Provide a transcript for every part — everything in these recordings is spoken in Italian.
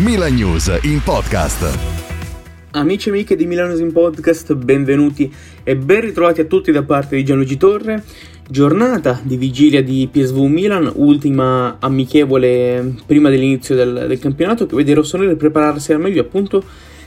Milan News in podcast. Amici e amiche di Milano in Podcast, benvenuti e ben ritrovati a tutti da parte di Gianluigi Torre. Giornata di vigilia di PSV Milan, ultima amichevole prima dell'inizio del, del campionato, che vede i rossoneri prepararsi al meglio appunto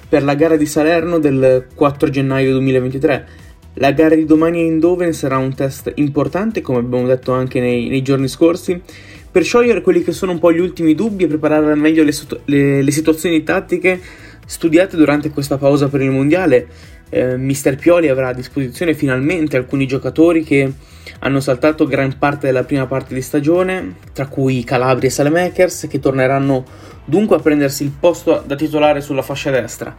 per la gara di Salerno del 4 gennaio 2023. La gara di domani a Eindhoven sarà un test importante, come abbiamo detto anche nei, nei giorni scorsi, per sciogliere quelli che sono un po' gli ultimi dubbi e preparare al meglio le, le, le situazioni tattiche studiate durante questa pausa per il mondiale. Eh, Mister Pioli avrà a disposizione finalmente alcuni giocatori che hanno saltato gran parte della prima parte di stagione, tra cui Calabria e Salemakers, che torneranno dunque a prendersi il posto da titolare sulla fascia destra.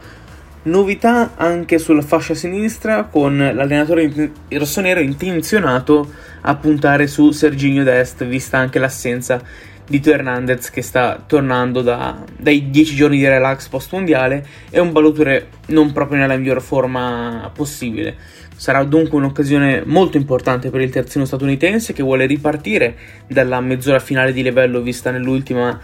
Novità anche sulla fascia sinistra, con l'allenatore rossonero intenzionato a puntare su Serginio Dest, vista anche l'assenza di Teo Hernandez che sta tornando da, dai 10 giorni di relax post mondiale e un balutore non proprio nella miglior forma possibile. Sarà dunque un'occasione molto importante per il terzino statunitense che vuole ripartire dalla mezz'ora finale di livello vista nell'ultima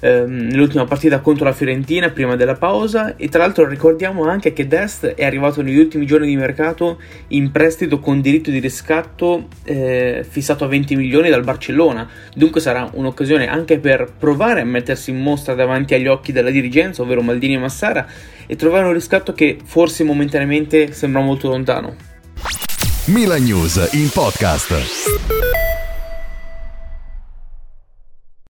ehm, nell'ultima partita contro la Fiorentina prima della pausa. E tra l'altro ricordiamo anche che Dest è arrivato negli ultimi giorni di mercato in prestito con diritto di riscatto eh, fissato a 20 milioni dal Barcellona. Dunque sarà un'occasione anche per provare a mettersi in mostra davanti agli occhi della dirigenza ovvero Maldini e Massara e trovare un riscatto che forse momentaneamente sembra molto lontano. Milan News in podcast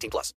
18 plus.